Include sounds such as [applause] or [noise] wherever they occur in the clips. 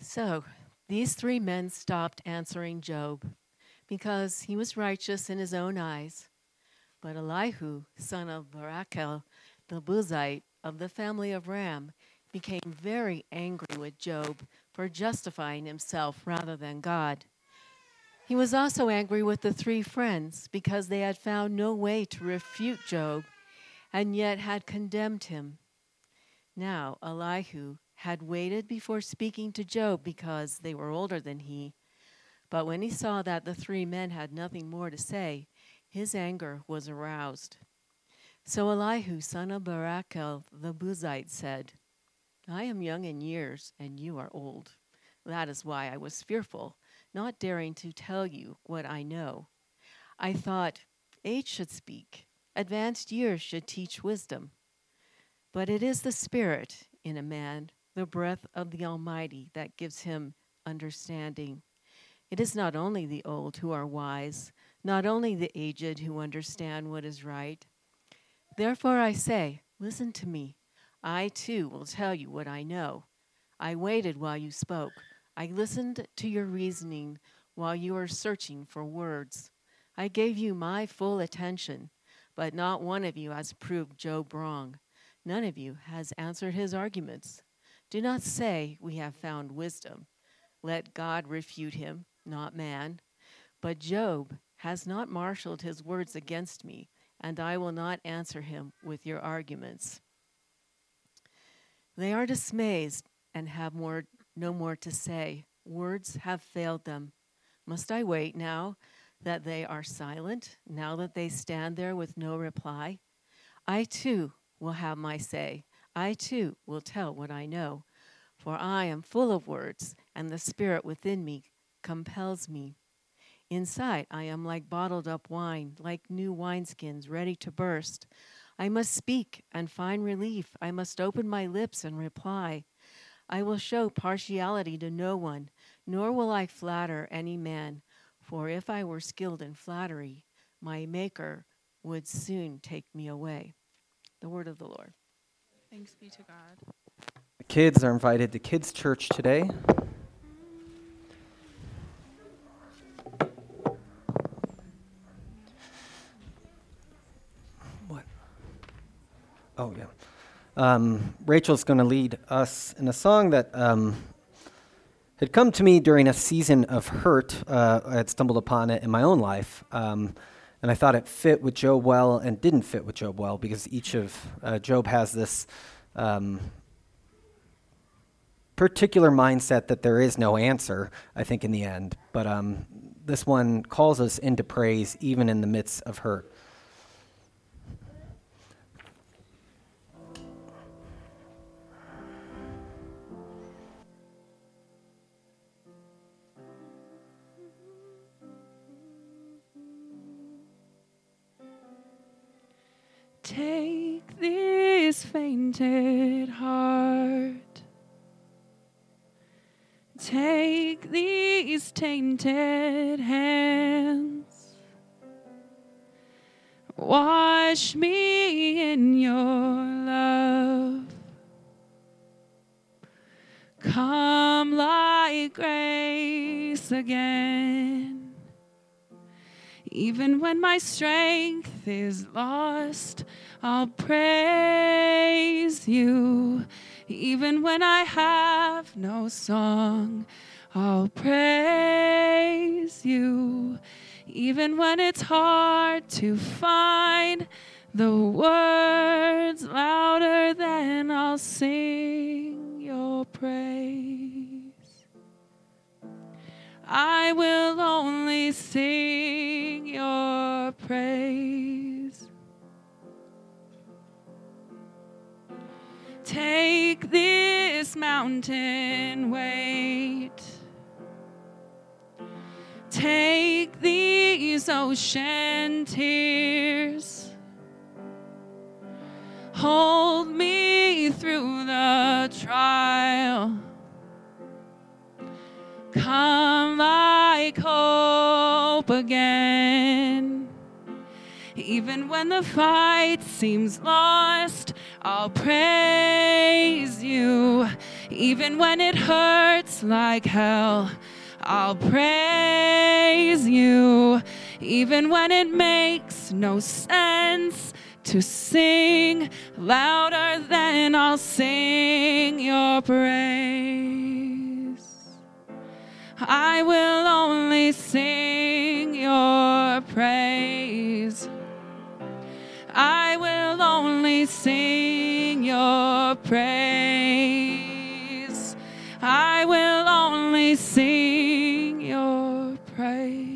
So these three men stopped answering Job because he was righteous in his own eyes. But Elihu, son of Barakel, the Buzite of the family of Ram, became very angry with Job for justifying himself rather than God. He was also angry with the three friends because they had found no way to refute Job and yet had condemned him. Now, Elihu had waited before speaking to Job because they were older than he. But when he saw that the three men had nothing more to say, his anger was aroused. So Elihu, son of Barakel the Buzite, said, I am young in years, and you are old. That is why I was fearful, not daring to tell you what I know. I thought, age should speak, advanced years should teach wisdom. But it is the Spirit in a man the breath of the Almighty that gives him understanding. It is not only the old who are wise, not only the aged who understand what is right. Therefore I say, Listen to me. I too will tell you what I know. I waited while you spoke. I listened to your reasoning while you were searching for words. I gave you my full attention, but not one of you has proved Job wrong. None of you has answered his arguments. Do not say, We have found wisdom. Let God refute him, not man. But Job has not marshaled his words against me, and I will not answer him with your arguments. They are dismayed and have more, no more to say. Words have failed them. Must I wait now that they are silent, now that they stand there with no reply? I too will have my say. I too will tell what I know, for I am full of words, and the Spirit within me compels me. Inside, I am like bottled up wine, like new wineskins ready to burst. I must speak and find relief. I must open my lips and reply. I will show partiality to no one, nor will I flatter any man. For if I were skilled in flattery, my Maker would soon take me away. The word of the Lord. Thanks be to God. The kids are invited to kids' church today. What? Oh, yeah. Um, Rachel's going to lead us in a song that um, had come to me during a season of hurt. Uh, I had stumbled upon it in my own life. Um, and I thought it fit with Job well and didn't fit with Job well because each of uh, Job has this um, particular mindset that there is no answer, I think, in the end. But um, this one calls us into praise even in the midst of hurt. Heart. Take these tainted hands. Wash me in your love. Come like grace again. Even when my strength is lost, I'll praise you. Even when I have no song, I'll praise you. Even when it's hard to find the words louder than I'll sing your praise. I will only sing your praise. Take this mountain weight. Take these ocean tears. Hold me through the trial. Come like hope again. Even when the fight seems lost, I'll praise you. even when it hurts like hell. I'll praise you, even when it makes no sense to sing louder than I'll sing your praise. I will only sing your praise. I will only sing your praise. I will only sing your praise.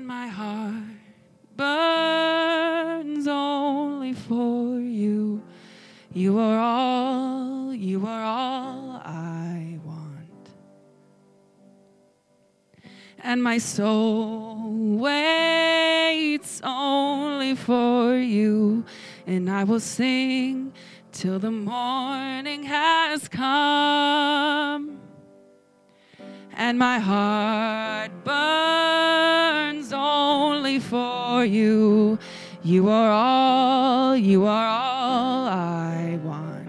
And my heart burns only for you. You are all, you are all I want. And my soul waits only for you. And I will sing till the morning has come. And my heart burns only for you. You are all, you are all I want.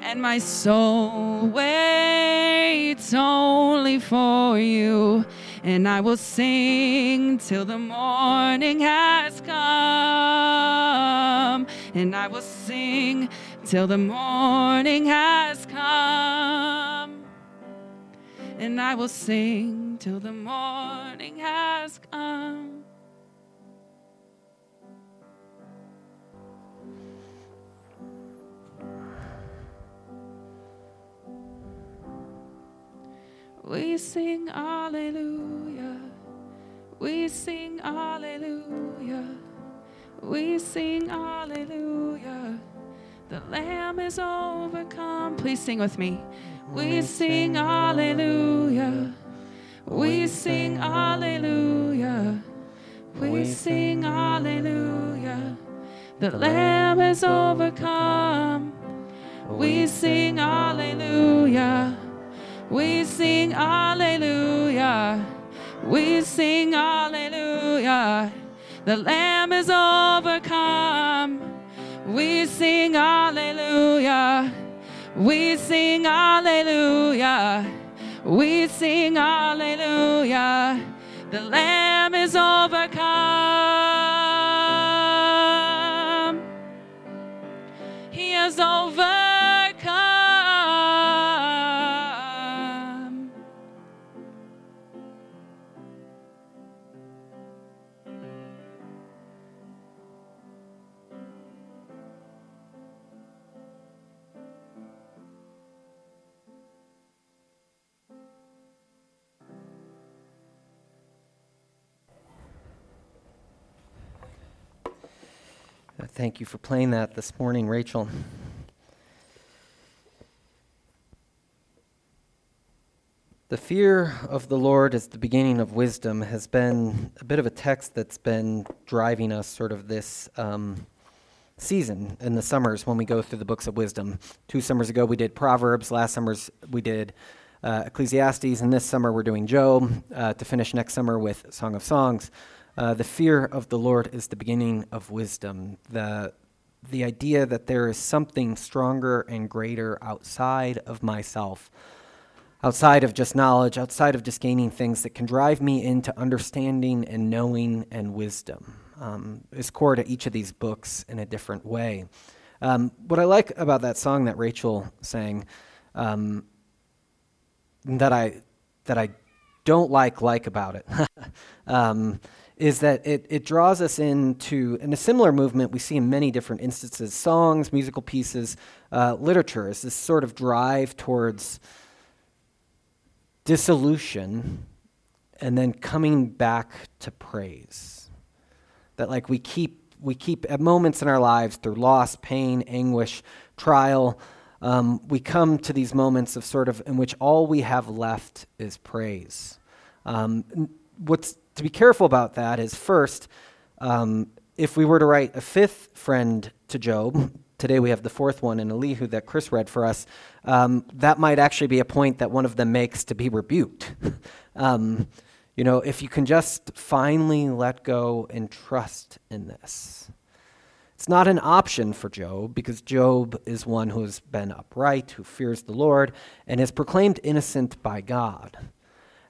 And my soul waits only for you. And I will sing till the morning has come. And I will sing till the morning has come. And I will sing till the morning has come. We sing Alleluia. We sing Alleluia. We sing Alleluia. The Lamb is overcome. Please sing with me. We sing Alleluia. We sing Alleluia. We sing Alleluia. The Lamb is overcome. We sing Alleluia. We sing Alleluia. We sing Alleluia. The Lamb is overcome. We sing Alleluia. We sing Alleluia. We sing Alleluia. The Lamb is overcome. He has overcome. Thank you for playing that this morning, Rachel. The fear of the Lord is the beginning of wisdom has been a bit of a text that's been driving us sort of this um, season in the summers when we go through the books of wisdom. Two summers ago we did Proverbs, last summers we did uh, Ecclesiastes, and this summer we're doing Job uh, to finish next summer with Song of Songs. Uh, the fear of the Lord is the beginning of wisdom. The, the idea that there is something stronger and greater outside of myself, outside of just knowledge, outside of just gaining things that can drive me into understanding and knowing and wisdom, um, is core to each of these books in a different way. Um, what I like about that song that Rachel sang, um, that I that I don't like like about it, [laughs] um, is that it, it draws us into, in a similar movement we see in many different instances, songs, musical pieces, uh, literature, is this sort of drive towards dissolution and then coming back to praise. That like we keep we keep at moments in our lives through loss, pain, anguish, trial, um, we come to these moments of sort of in which all we have left is praise. Um, what's to be careful about that is first, um, if we were to write a fifth friend to Job, today we have the fourth one in Elihu that Chris read for us, um, that might actually be a point that one of them makes to be rebuked. [laughs] um, you know, if you can just finally let go and trust in this. It's not an option for Job because Job is one who has been upright, who fears the Lord, and is proclaimed innocent by God.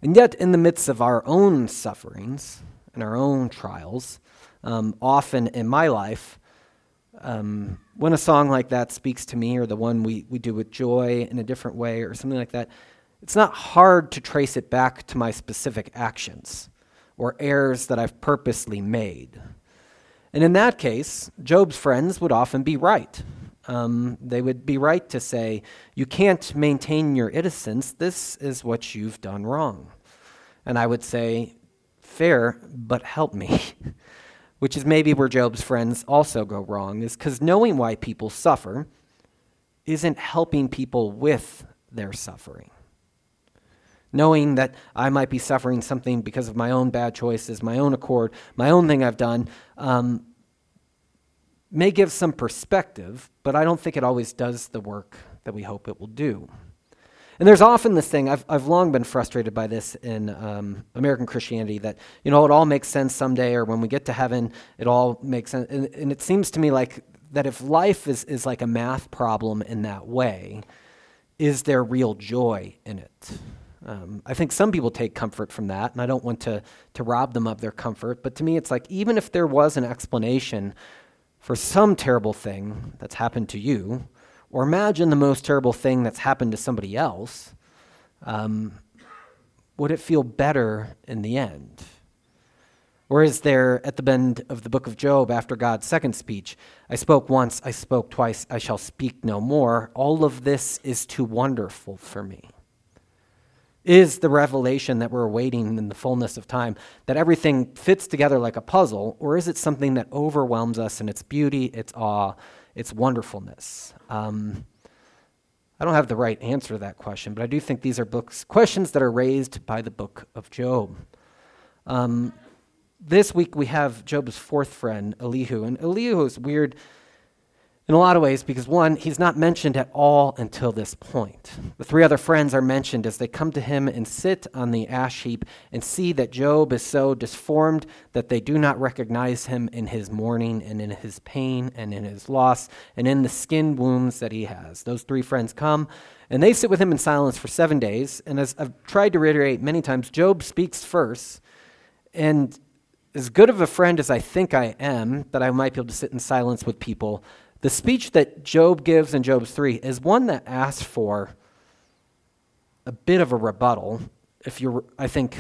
And yet, in the midst of our own sufferings and our own trials, um, often in my life, um, when a song like that speaks to me, or the one we, we do with joy in a different way, or something like that, it's not hard to trace it back to my specific actions or errors that I've purposely made. And in that case, Job's friends would often be right. Um, they would be right to say, You can't maintain your innocence. This is what you've done wrong. And I would say, Fair, but help me. [laughs] Which is maybe where Job's friends also go wrong, is because knowing why people suffer isn't helping people with their suffering knowing that I might be suffering something because of my own bad choices, my own accord, my own thing I've done, um, may give some perspective, but I don't think it always does the work that we hope it will do. And there's often this thing, I've, I've long been frustrated by this in um, American Christianity that, you know, it all makes sense someday, or when we get to heaven, it all makes sense. And, and it seems to me like that if life is, is like a math problem in that way, is there real joy in it? Um, I think some people take comfort from that, and I don't want to, to rob them of their comfort. But to me, it's like even if there was an explanation for some terrible thing that's happened to you, or imagine the most terrible thing that's happened to somebody else, um, would it feel better in the end? Or is there at the end of the book of Job, after God's second speech, I spoke once, I spoke twice, I shall speak no more? All of this is too wonderful for me is the revelation that we're awaiting in the fullness of time, that everything fits together like a puzzle, or is it something that overwhelms us in its beauty, its awe, its wonderfulness? Um, I don't have the right answer to that question, but I do think these are books, questions that are raised by the book of Job. Um, this week we have Job's fourth friend, Elihu, and Elihu is weird in a lot of ways because one, he's not mentioned at all until this point. The three other friends are mentioned as they come to him and sit on the ash heap and see that Job is so disformed that they do not recognize him in his mourning and in his pain and in his loss and in the skin wounds that he has. Those three friends come and they sit with him in silence for seven days. And as I've tried to reiterate many times, Job speaks first. And as good of a friend as I think I am, that I might be able to sit in silence with people, the speech that Job gives in Job's 3 is one that asks for a bit of a rebuttal if you're, I think,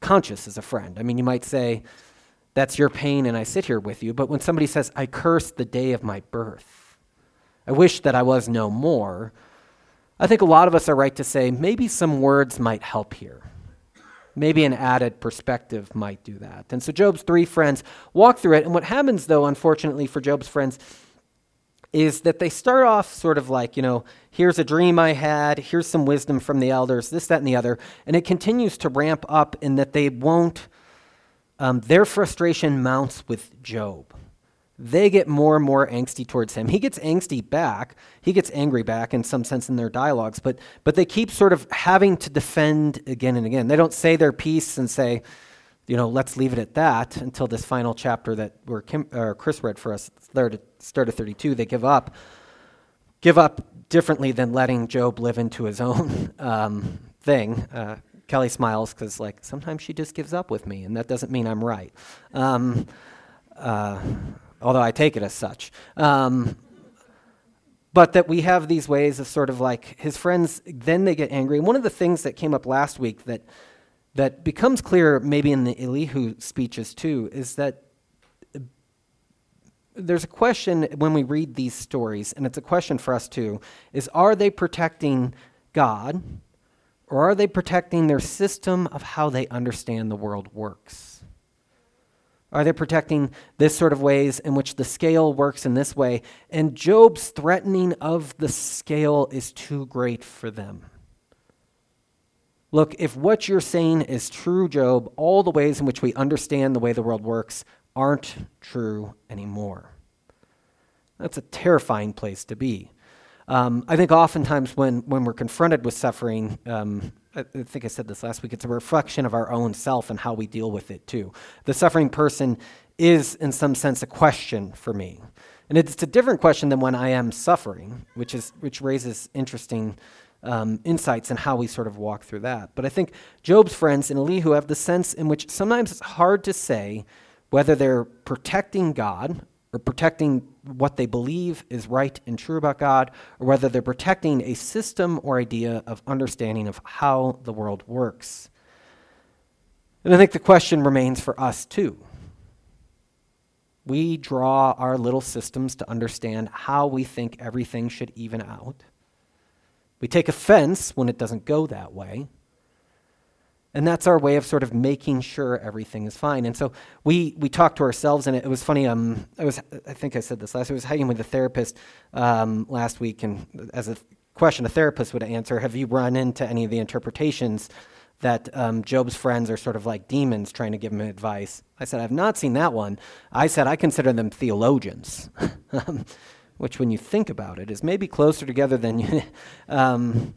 conscious as a friend. I mean, you might say, That's your pain, and I sit here with you. But when somebody says, I curse the day of my birth, I wish that I was no more, I think a lot of us are right to say, maybe some words might help here. Maybe an added perspective might do that. And so Job's three friends walk through it. And what happens, though, unfortunately, for Job's friends, is that they start off sort of like, you know, here's a dream I had, here's some wisdom from the elders, this, that, and the other. And it continues to ramp up in that they won't, um, their frustration mounts with Job. They get more and more angsty towards him. He gets angsty back. He gets angry back in some sense in their dialogues, but, but they keep sort of having to defend again and again. They don't say their piece and say, you know, let's leave it at that until this final chapter that where Kim, or Chris read for us, start at, start at 32. They give up, give up differently than letting Job live into his own [laughs] um, thing. Uh, Kelly smiles because, like, sometimes she just gives up with me, and that doesn't mean I'm right. Um, uh, although I take it as such. Um, but that we have these ways of sort of like his friends, then they get angry. And one of the things that came up last week that that becomes clear maybe in the Elihu speeches too is that there's a question when we read these stories, and it's a question for us too, is are they protecting God or are they protecting their system of how they understand the world works? Are they protecting this sort of ways in which the scale works in this way? And Job's threatening of the scale is too great for them. Look, if what you're saying is true, Job, all the ways in which we understand the way the world works aren't true anymore. That's a terrifying place to be. Um, I think oftentimes when, when we're confronted with suffering, um, I, I think I said this last week, it's a reflection of our own self and how we deal with it too. The suffering person is, in some sense, a question for me. And it's a different question than when I am suffering, which, is, which raises interesting um, insights in how we sort of walk through that. But I think Job's friends in Elihu have the sense in which sometimes it's hard to say whether they're protecting God or protecting what they believe is right and true about God, or whether they're protecting a system or idea of understanding of how the world works. And I think the question remains for us too. We draw our little systems to understand how we think everything should even out. We take offense when it doesn't go that way. And that's our way of sort of making sure everything is fine. And so we, we talk to ourselves, and it, it was funny. Um, I, was, I think I said this last. I was hanging with a therapist um, last week, and as a question a therapist would answer, have you run into any of the interpretations that um, Job's friends are sort of like demons trying to give him advice? I said, I've not seen that one. I said, I consider them theologians. [laughs] Which, when you think about it, is maybe closer together than you. [laughs] Um,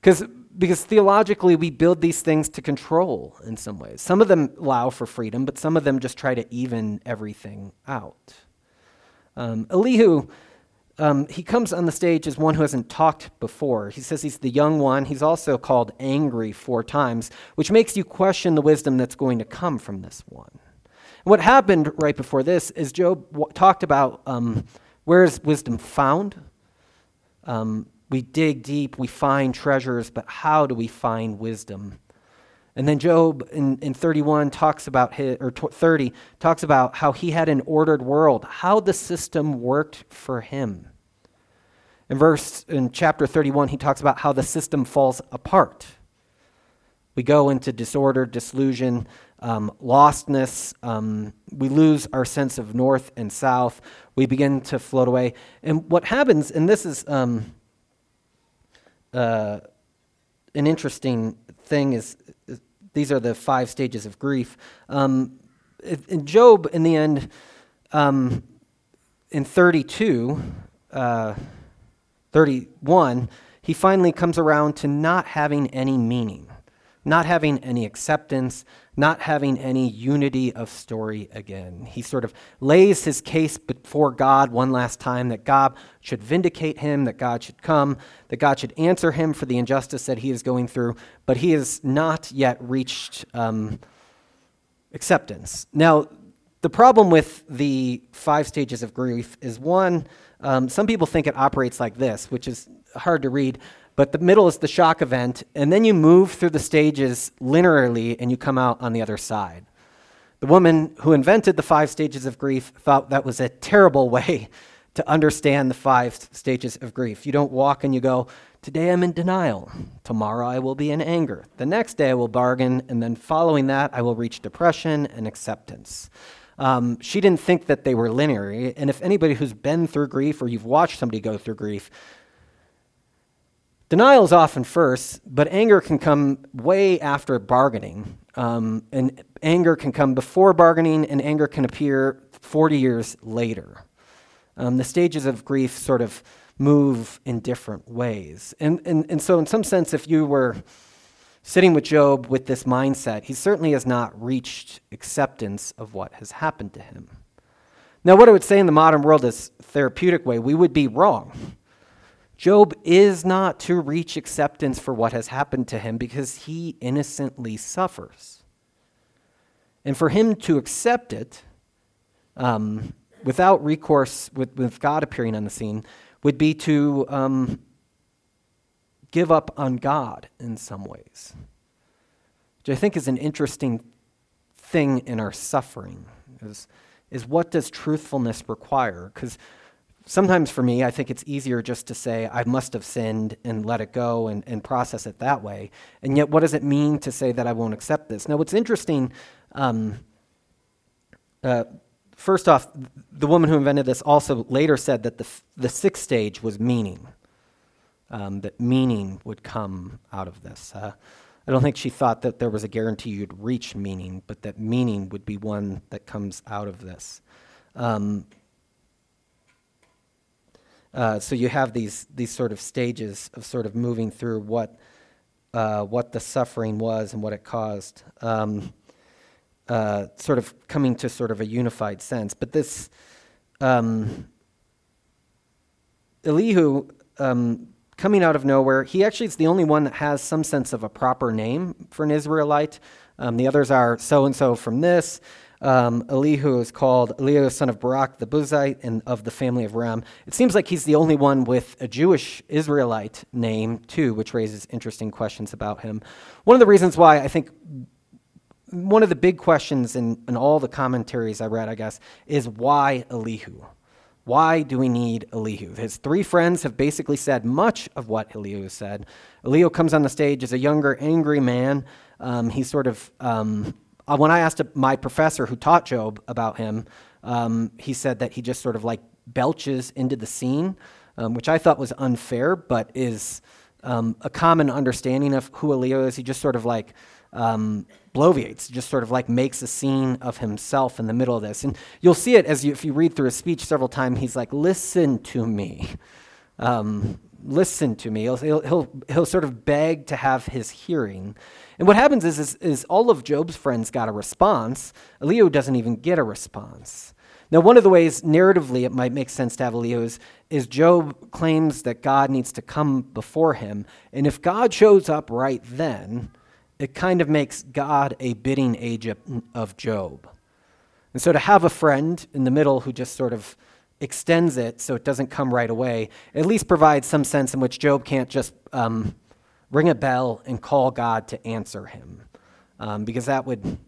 because theologically we build these things to control in some ways. Some of them allow for freedom, but some of them just try to even everything out. Um, Elihu, um, he comes on the stage as one who hasn't talked before. He says he's the young one. He's also called angry four times, which makes you question the wisdom that's going to come from this one. And what happened right before this is Job w- talked about um, where is wisdom found? Um, we dig deep, we find treasures, but how do we find wisdom? And then Job in, in 31 talks about his, or 30 talks about how he had an ordered world, how the system worked for him. In verse in chapter 31, he talks about how the system falls apart. We go into disorder, disillusion, um, lostness. Um, we lose our sense of north and south. We begin to float away. And what happens, and this is um, uh, an interesting thing is, is, these are the five stages of grief. Um, in Job, in the end, um, in 32, uh, 31, he finally comes around to not having any meaning, not having any acceptance, not having any unity of story again. He sort of lays his case before God one last time that God should vindicate him, that God should come, that God should answer him for the injustice that he is going through, but he has not yet reached um, acceptance. Now, the problem with the five stages of grief is one, um, some people think it operates like this, which is hard to read. But the middle is the shock event, and then you move through the stages linearly and you come out on the other side. The woman who invented the five stages of grief thought that was a terrible [laughs] way to understand the five stages of grief. You don't walk and you go, Today I'm in denial. Tomorrow I will be in anger. The next day I will bargain. And then following that, I will reach depression and acceptance. Um, she didn't think that they were linear. And if anybody who's been through grief or you've watched somebody go through grief, Denial is often first, but anger can come way after bargaining. Um, and anger can come before bargaining, and anger can appear 40 years later. Um, the stages of grief sort of move in different ways. And, and, and so, in some sense, if you were sitting with Job with this mindset, he certainly has not reached acceptance of what has happened to him. Now, what I would say in the modern world is therapeutic way, we would be wrong. Job is not to reach acceptance for what has happened to him because he innocently suffers. And for him to accept it um, without recourse, with, with God appearing on the scene, would be to um, give up on God in some ways, which I think is an interesting thing in our suffering. Is, is what does truthfulness require? Because sometimes for me, I think it's easier just to say, I must have sinned and let it go and, and process it that way. And yet, what does it mean to say that I won't accept this? Now, what's interesting, um, uh, first off, the woman who invented this also later said that the, f- the sixth stage was meaning, um, that meaning would come out of this. Uh, I don't think she thought that there was a guarantee you'd reach meaning, but that meaning would be one that comes out of this. Um, Uh, so you have these, these sort of stages of sort of moving through what, uh, what the suffering was and what it caused, um, uh, sort of coming to sort of a unified sense. But this um, Elihu um, coming out of nowhere, he actually is the only one that has some sense of a proper name for an Israelite. Um, the others are so and so from this. Um, Elihu is called Elihu, son of Barak the Buzite, and of the family of Ram. It seems like he's the only one with a Jewish Israelite name, too, which raises interesting questions about him. One of the reasons why I think one of the big questions in, in all the commentaries I read, I guess, is why Elihu? Why do we need Elihu? His three friends have basically said much of what Elihu said. Elihu comes on the stage as a younger, angry man. Um, he's sort of, um, uh, when I asked my professor who taught Job about him, um, he said that he just sort of like belches into the scene, um, which I thought was unfair, but is um, a common understanding of who Elihu is. He just sort of like, um, bloviates, just sort of like makes a scene of himself in the middle of this. And you'll see it as you, if you read through his speech several times, he's like, listen to me. Um, listen to me. He'll, he'll, he'll, sort of beg to have his hearing. And what happens is, is, is all of Job's friends got a response. Elihu doesn't even get a response. Now, one of the ways narratively it might make sense to have Elihu is, is Job claims that God needs to come before him. And if God shows up right then, it kind of makes God a bidding agent of Job. And so to have a friend in the middle who just sort of extends it so it doesn't come right away, at least provides some sense in which Job can't just um, ring a bell and call God to answer him. Um, because that would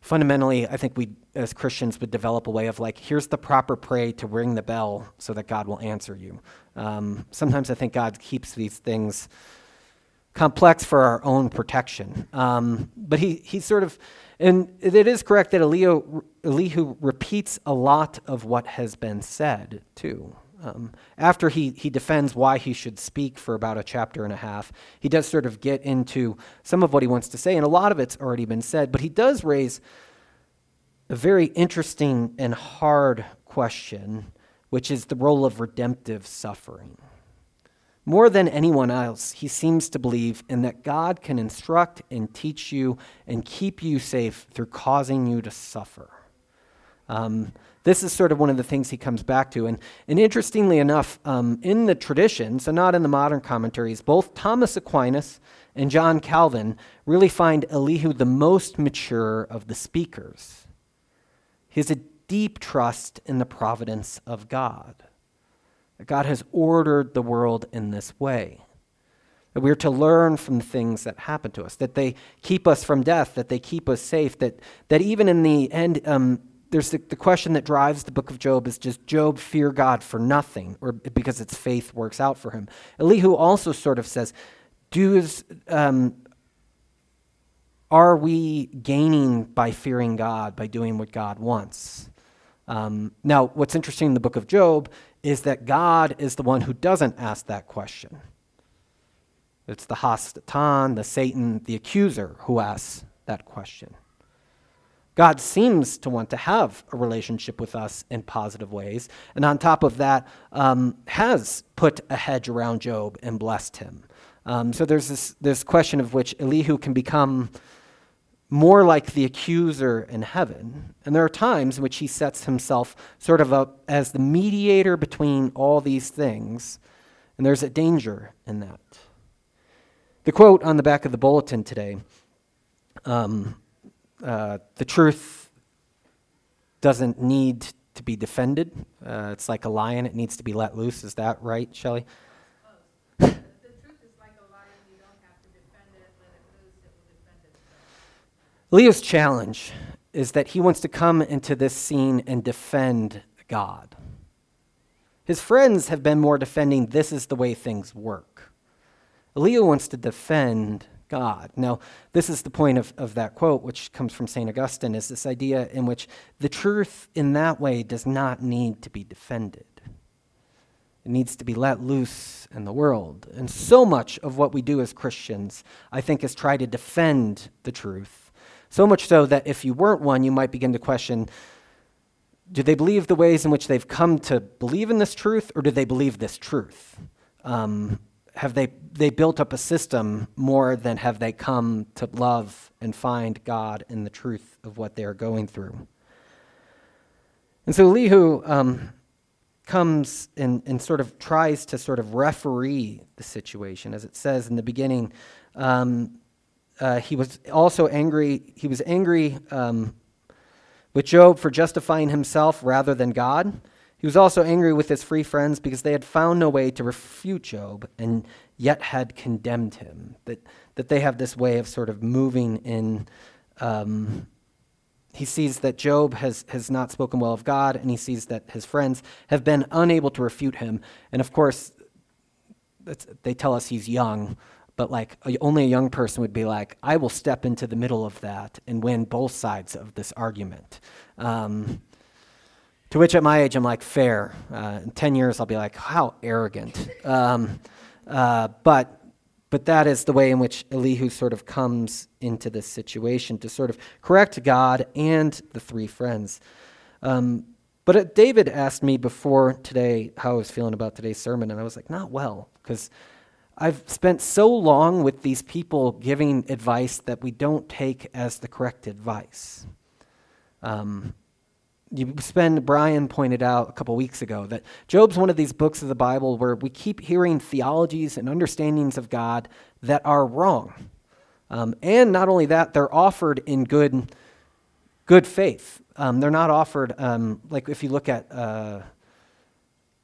fundamentally, I think we as Christians would develop a way of like, here's the proper pray to ring the bell so that God will answer you. Um, sometimes I think God keeps these things complex for our own protection. Um, but he, he sort of, and it is correct that Elihu, Elihu repeats a lot of what has been said, too. Um, after he, he defends why he should speak for about a chapter and a half, he does sort of get into some of what he wants to say, and a lot of it's already been said, but he does raise a very interesting and hard question, which is the role of redemptive suffering. More than anyone else, he seems to believe in that God can instruct and teach you and keep you safe through causing you to suffer. Um, this is sort of one of the things he comes back to. And, and interestingly enough, um, in the tradition, so not in the modern commentaries, both Thomas Aquinas and John Calvin really find Elihu the most mature of the speakers. He has a deep trust in the providence of God God has ordered the world in this way. That we're to learn from the things that happen to us, that they keep us from death, that they keep us safe, that, that even in the end, um, there's the, the question that drives the book of Job is just Job fear God for nothing, or because its faith works out for him. Elihu also sort of says, do um, are we gaining by fearing God, by doing what God wants? Um, now, what's interesting in the book of Job is that God is the one who doesn't ask that question. It's the Hasatan, the Satan, the accuser who asks that question. God seems to want to have a relationship with us in positive ways, and on top of that, um, has put a hedge around Job and blessed him. Um, so there's this, this question of which Elihu can become more like the accuser in heaven. And there are times in which he sets himself sort of up as the mediator between all these things. And there's a danger in that. The quote on the back of the bulletin today um, uh, the truth doesn't need to be defended. Uh, it's like a lion, it needs to be let loose. Is that right, Shelley? Leo's challenge is that he wants to come into this scene and defend God. His friends have been more defending this is the way things work. Leo wants to defend God. Now, this is the point of, of that quote, which comes from St. Augustine, is this idea in which the truth in that way does not need to be defended. It needs to be let loose in the world. And so much of what we do as Christians, I think, is try to defend the truth so much so that if you weren't one, you might begin to question do they believe the ways in which they've come to believe in this truth, or do they believe this truth? Um, have they, they built up a system more than have they come to love and find God in the truth of what they are going through? And so Elihu um, comes and, and sort of tries to sort of referee the situation. As it says in the beginning, um, uh, he was also angry. He was angry um, with Job for justifying himself rather than God. He was also angry with his free friends because they had found no way to refute Job and yet had condemned him. That, that they have this way of sort of moving in. Um, he sees that Job has, has not spoken well of God, and he sees that his friends have been unable to refute him. And of course, they tell us he's young, but like only a young person would be like, I will step into the middle of that and win both sides of this argument. Um, to which at my age, I'm like, fair. Uh, in 10 years, I'll be like, how arrogant. Um, uh, but but that is the way in which Elihu sort of comes into this situation to sort of correct God and the three friends. Um, but uh, David asked me before today how I was feeling about today's sermon, and I was like, not well, because I've spent so long with these people giving advice that we don't take as the correct advice. Um, you spend brian pointed out a couple weeks ago that job's one of these books of the bible where we keep hearing theologies and understandings of god that are wrong um, and not only that they're offered in good good faith um, they're not offered um, like if you look at uh,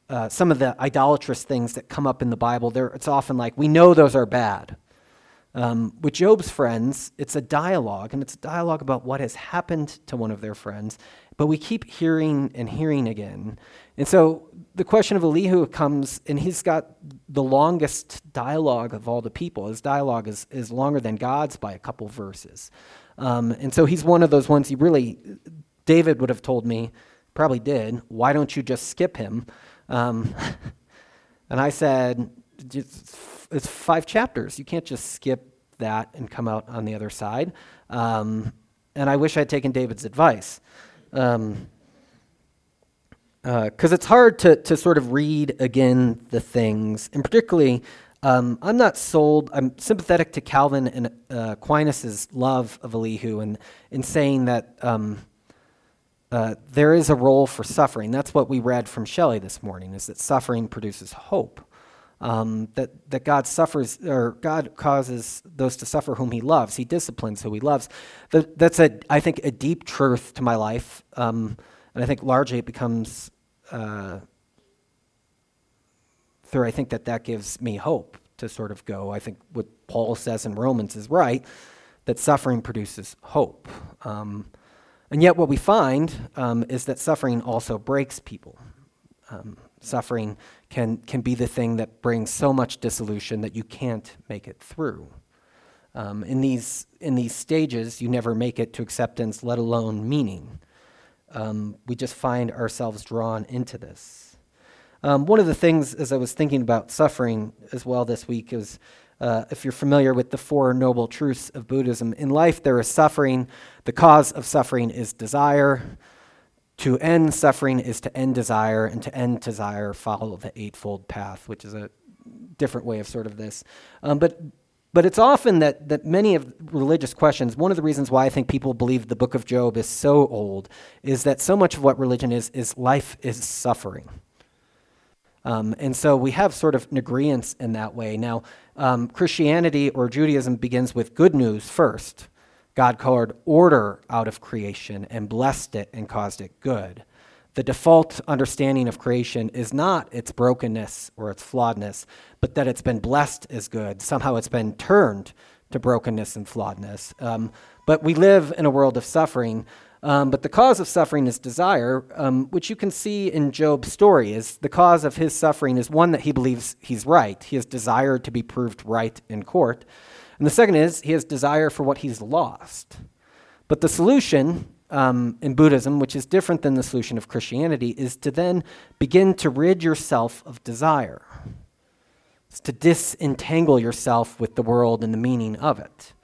uh, some of the idolatrous things that come up in the bible there it's often like we know those are bad um, with Job's friends, it's a dialogue, and it's a dialogue about what has happened to one of their friends, but we keep hearing and hearing again. And so the question of Elihu comes, and he's got the longest dialogue of all the people. His dialogue is, is longer than God's by a couple verses. Um, and so he's one of those ones he really, David would have told me, probably did, why don't you just skip him? Um, [laughs] and I said, it's five chapters. You can't just skip that and come out on the other side. Um, and I wish I'd taken David's advice. Because um, uh, it's hard to, to sort of read again the things, and particularly, um, I'm not sold, I'm sympathetic to Calvin and uh, Aquinas' love of Elihu and in saying that um, uh, there is a role for suffering. That's what we read from Shelley this morning, is that suffering produces hope um, that, that God suffers, or God causes those to suffer whom he loves. He disciplines who he loves. That, that's, a, I think, a deep truth to my life. Um, and I think largely it becomes uh, through, I think that that gives me hope to sort of go. I think what Paul says in Romans is right, that suffering produces hope. Um, and yet, what we find um, is that suffering also breaks people. Um, suffering can, can be the thing that brings so much dissolution that you can't make it through. Um, in, these, in these stages, you never make it to acceptance, let alone meaning. Um, we just find ourselves drawn into this. Um, one of the things, as I was thinking about suffering as well this week, is uh, if you're familiar with the Four Noble Truths of Buddhism, in life there is suffering. The cause of suffering is desire. To end suffering is to end desire, and to end desire, follow the Eightfold Path, which is a different way of sort of this. Um, but but it's often that, that many of religious questions, one of the reasons why I think people believe the book of Job is so old, is that so much of what religion is, is life is suffering. Um, and so we have sort of an agreement in that way. Now, um, Christianity or Judaism begins with good news first. God called order out of creation and blessed it and caused it good. The default understanding of creation is not its brokenness or its flawedness, but that it's been blessed as good. Somehow it's been turned to brokenness and flawedness. Um, but we live in a world of suffering. Um, but the cause of suffering is desire, um, which you can see in Job's story. Is the cause of his suffering is one that he believes he's right. He has desired to be proved right in court. And the second is he has desire for what he's lost. But the solution um, in Buddhism, which is different than the solution of Christianity, is to then begin to rid yourself of desire. It's to disentangle yourself with the world and the meaning of it.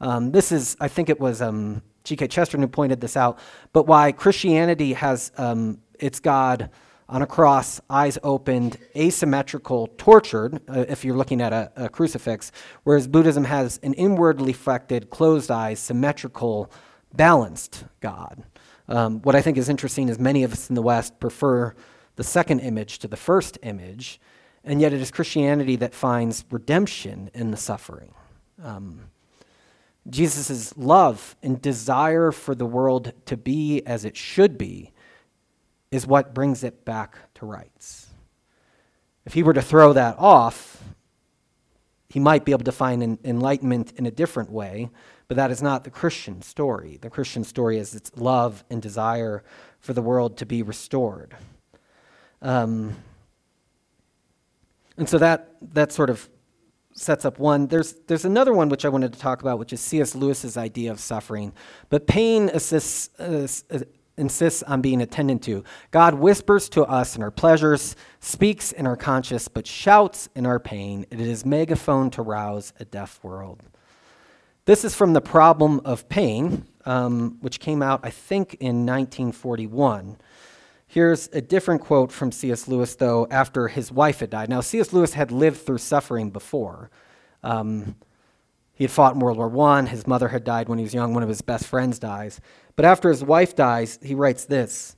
Um, this is, I think it was um, G.K. Chesterton pointed this out, but why Christianity has um, its God on a cross, eyes opened, asymmetrical, tortured, uh, if you're looking at a, a, crucifix, whereas Buddhism has an inwardly reflected, closed eyes, symmetrical, balanced God. Um, what I think is interesting is many of us in the West prefer the second image to the first image, and yet it is Christianity that finds redemption in the suffering. Um, Jesus' love and desire for the world to be as it should be is what brings it back to rights. If he were to throw that off, he might be able to find enlightenment in a different way, but that is not the Christian story. The Christian story is its love and desire for the world to be restored. Um, and so that, that sort of sets up one. There's, there's another one which I wanted to talk about, which is C.S. Lewis's idea of suffering. But pain assists, uh, insists on being attended to. God whispers to us in our pleasures, speaks in our conscience, but shouts in our pain. It is megaphone to rouse a deaf world. This is from The Problem of Pain, um, which came out, I think, in 1941. Here's a different quote from C.S. Lewis, though, after his wife had died. Now, C.S. Lewis had lived through suffering before. Um, he had fought in World War I. His mother had died when he was young. One of his best friends dies. But after his wife dies, he writes this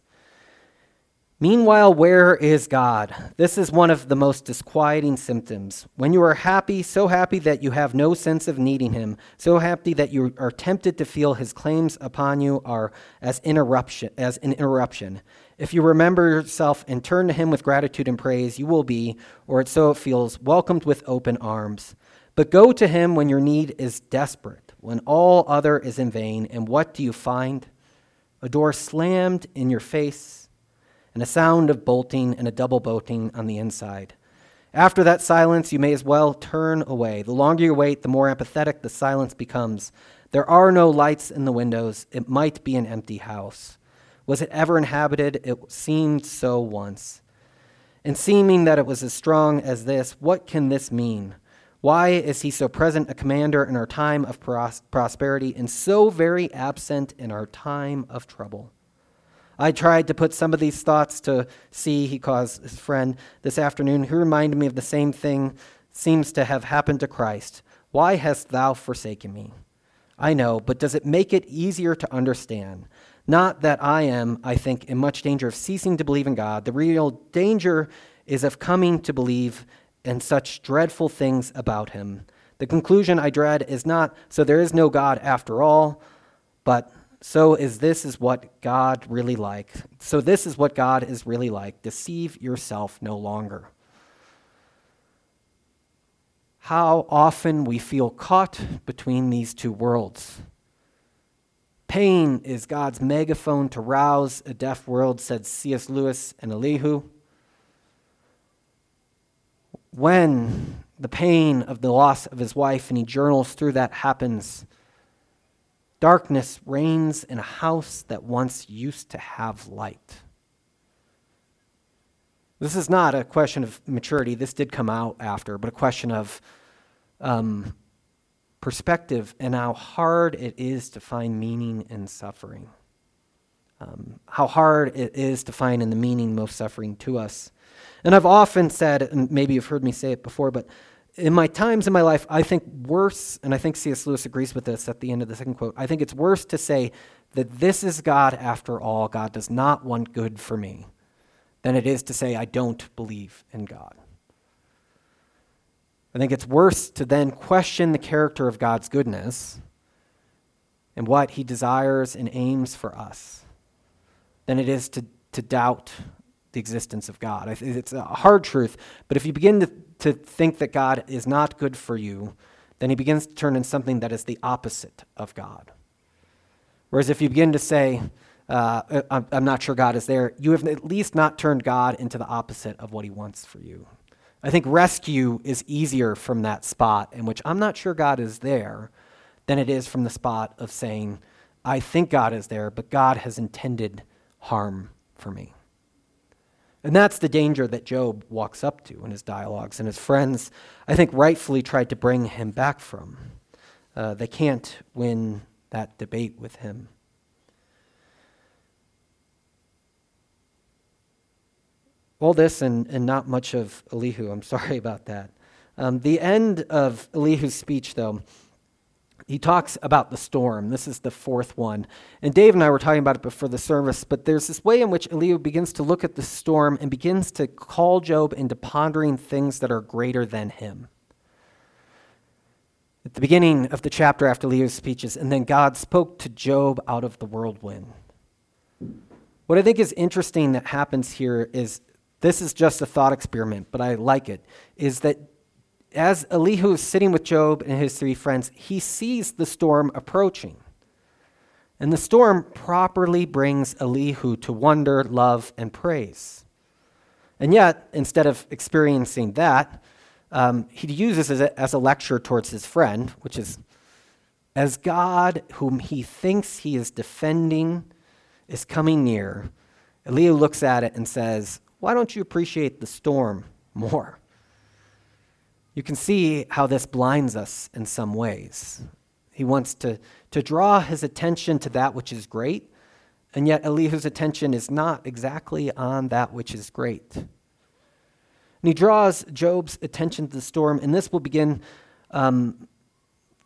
Meanwhile, where is God? This is one of the most disquieting symptoms. When you are happy, so happy that you have no sense of needing Him, so happy that you are tempted to feel His claims upon you are as interruption, as an interruption. If you remember yourself and turn to Him with gratitude and praise, you will be, or so it feels, welcomed with open arms. But go to Him when your need is desperate, when all other is in vain, and what do you find? A door slammed in your face, and a sound of bolting and a double bolting on the inside. After that silence, you may as well turn away. The longer you wait, the more apathetic the silence becomes. There are no lights in the windows. It might be an empty house. Was it ever inhabited? It seemed so once. And seeming that it was as strong as this, what can this mean? Why is he so present, a commander in our time of pros- prosperity, and so very absent in our time of trouble? I tried to put some of these thoughts to C., he calls his friend this afternoon, who reminded me of the same thing seems to have happened to Christ. Why hast thou forsaken me? I know, but does it make it easier to understand not that I am, I think, in much danger of ceasing to believe in God. The real danger is of coming to believe in such dreadful things about Him. The conclusion I dread is not, so there is no God after all, but so is this is what God really like. So this is what God is really like. Deceive yourself no longer. How often we feel caught between these two worlds. Pain is God's megaphone to rouse a deaf world, said C.S. Lewis and Elihu. When the pain of the loss of his wife, and he journals through that, happens, darkness reigns in a house that once used to have light. This is not a question of maturity. This did come out after, but a question of um, perspective and how hard it is to find meaning in suffering. Um, how hard it is to find in the meaning most suffering to us. And I've often said, and maybe you've heard me say it before, but in my times in my life, I think worse, and I think C.S. Lewis agrees with this at the end of the second quote, I think it's worse to say that this is God after all, God does not want good for me, than it is to say I don't believe in God. I think it's worse to then question the character of God's goodness and what he desires and aims for us than it is to, to doubt the existence of God. It's a hard truth, but if you begin to, to think that God is not good for you, then he begins to turn into something that is the opposite of God. Whereas if you begin to say, uh, I'm not sure God is there, you have at least not turned God into the opposite of what he wants for you. I think rescue is easier from that spot in which I'm not sure God is there than it is from the spot of saying, I think God is there, but God has intended harm for me. And that's the danger that Job walks up to in his dialogues, and his friends, I think, rightfully tried to bring him back from. Uh, they can't win that debate with him. All this and, and not much of Elihu. I'm sorry [laughs] about that. Um, the end of Elihu's speech, though, he talks about the storm. This is the fourth one. And Dave and I were talking about it before the service, but there's this way in which Elihu begins to look at the storm and begins to call Job into pondering things that are greater than him. At the beginning of the chapter after Elihu's speeches, and then God spoke to Job out of the whirlwind. What I think is interesting that happens here is this is just a thought experiment, but I like it, is that as Elihu is sitting with Job and his three friends, he sees the storm approaching. And the storm properly brings Elihu to wonder, love, and praise. And yet, instead of experiencing that, um, he uses it as a lecture towards his friend, which is as God, whom he thinks he is defending, is coming near, Elihu looks at it and says, Why don't you appreciate the storm more? You can see how this blinds us in some ways. He wants to, to draw his attention to that which is great, and yet Elihu's attention is not exactly on that which is great. And he draws Job's attention to the storm, and this will begin. Um,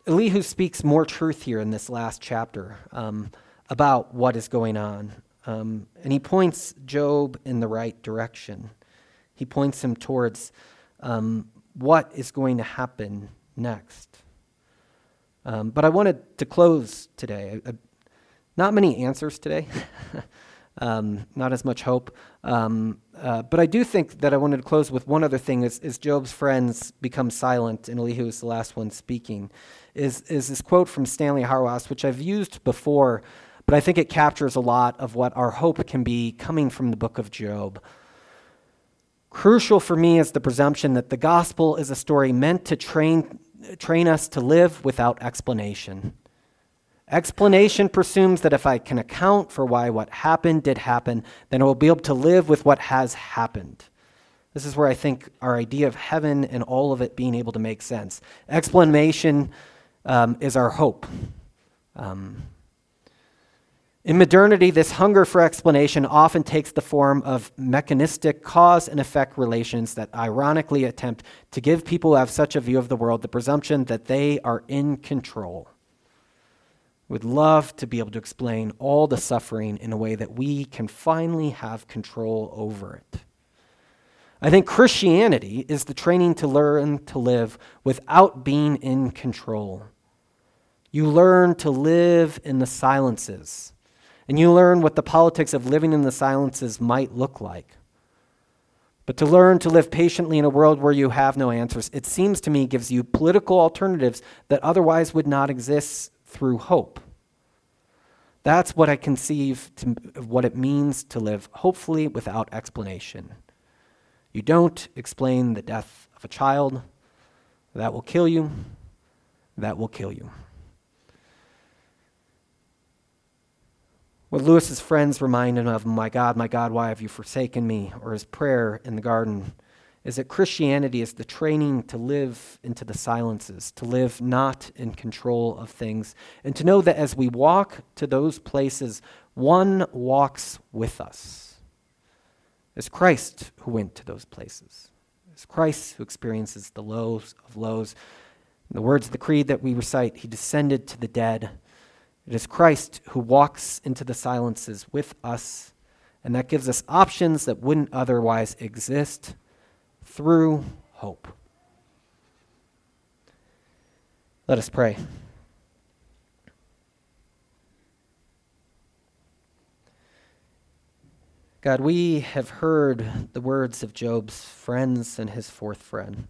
Elihu speaks more truth here in this last chapter um, about what is going on. Um, and he points Job in the right direction. He points him towards um, what is going to happen next. Um, but I wanted to close today. I, I, not many answers today, [laughs] um, not as much hope. Um, uh, but I do think that I wanted to close with one other thing as, as Job's friends become silent, and Elihu is the last one speaking, is, is this quote from Stanley Hauerwas, which I've used before, but I think it captures a lot of what our hope can be coming from the book of Job. Crucial for me is the presumption that the gospel is a story meant to train, train us to live without explanation. Explanation presumes that if I can account for why what happened did happen, then I will be able to live with what has happened. This is where I think our idea of heaven and all of it being able to make sense. Explanation um, is our hope. Um, in modernity, this hunger for explanation often takes the form of mechanistic cause and effect relations that ironically attempt to give people who have such a view of the world the presumption that they are in control. Would love to be able to explain all the suffering in a way that we can finally have control over it. I think Christianity is the training to learn to live without being in control. You learn to live in the silences and you learn what the politics of living in the silences might look like. But to learn to live patiently in a world where you have no answers, it seems to me gives you political alternatives that otherwise would not exist through hope. That's what I conceive of what it means to live hopefully without explanation. You don't explain the death of a child. That will kill you. That will kill you. What Lewis's friends remind him of, My God, my God, why have you forsaken me? Or his prayer in the garden, is that Christianity is the training to live into the silences, to live not in control of things, and to know that as we walk to those places, one walks with us. It's Christ who went to those places. It's Christ who experiences the lows of lows. In the words of the creed that we recite, he descended to the dead it is Christ who walks into the silences with us, and that gives us options that wouldn't otherwise exist through hope. Let us pray. God, we have heard the words of Job's friends and his fourth friend.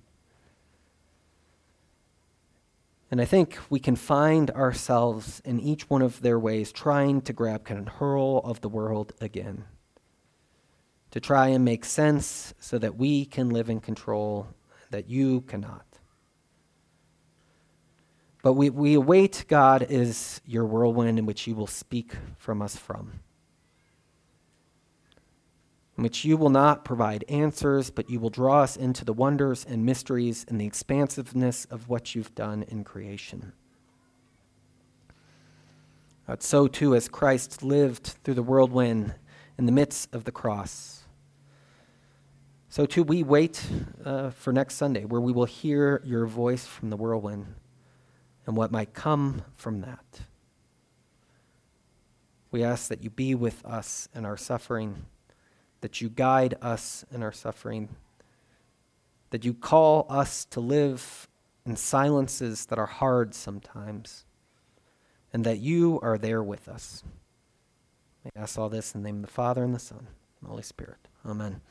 And I think we can find ourselves in each one of their ways trying to grab control of the world again, to try and make sense so that we can live in control, that you cannot. But we, we await, God, is your whirlwind in which you will speak from us from in which you will not provide answers, but you will draw us into the wonders and mysteries and the expansiveness of what you've done in creation. But so too, as Christ lived through the whirlwind in the midst of the cross, So, too, we wait uh, for next Sunday where we will hear your voice from the whirlwind and what might come from that. We ask that you be with us in our suffering, that you guide us in our suffering, that you call us to live in silences that are hard sometimes, and that you are there with us. I ask all this in the name of the Father, and the Son, and the Holy Spirit. Amen.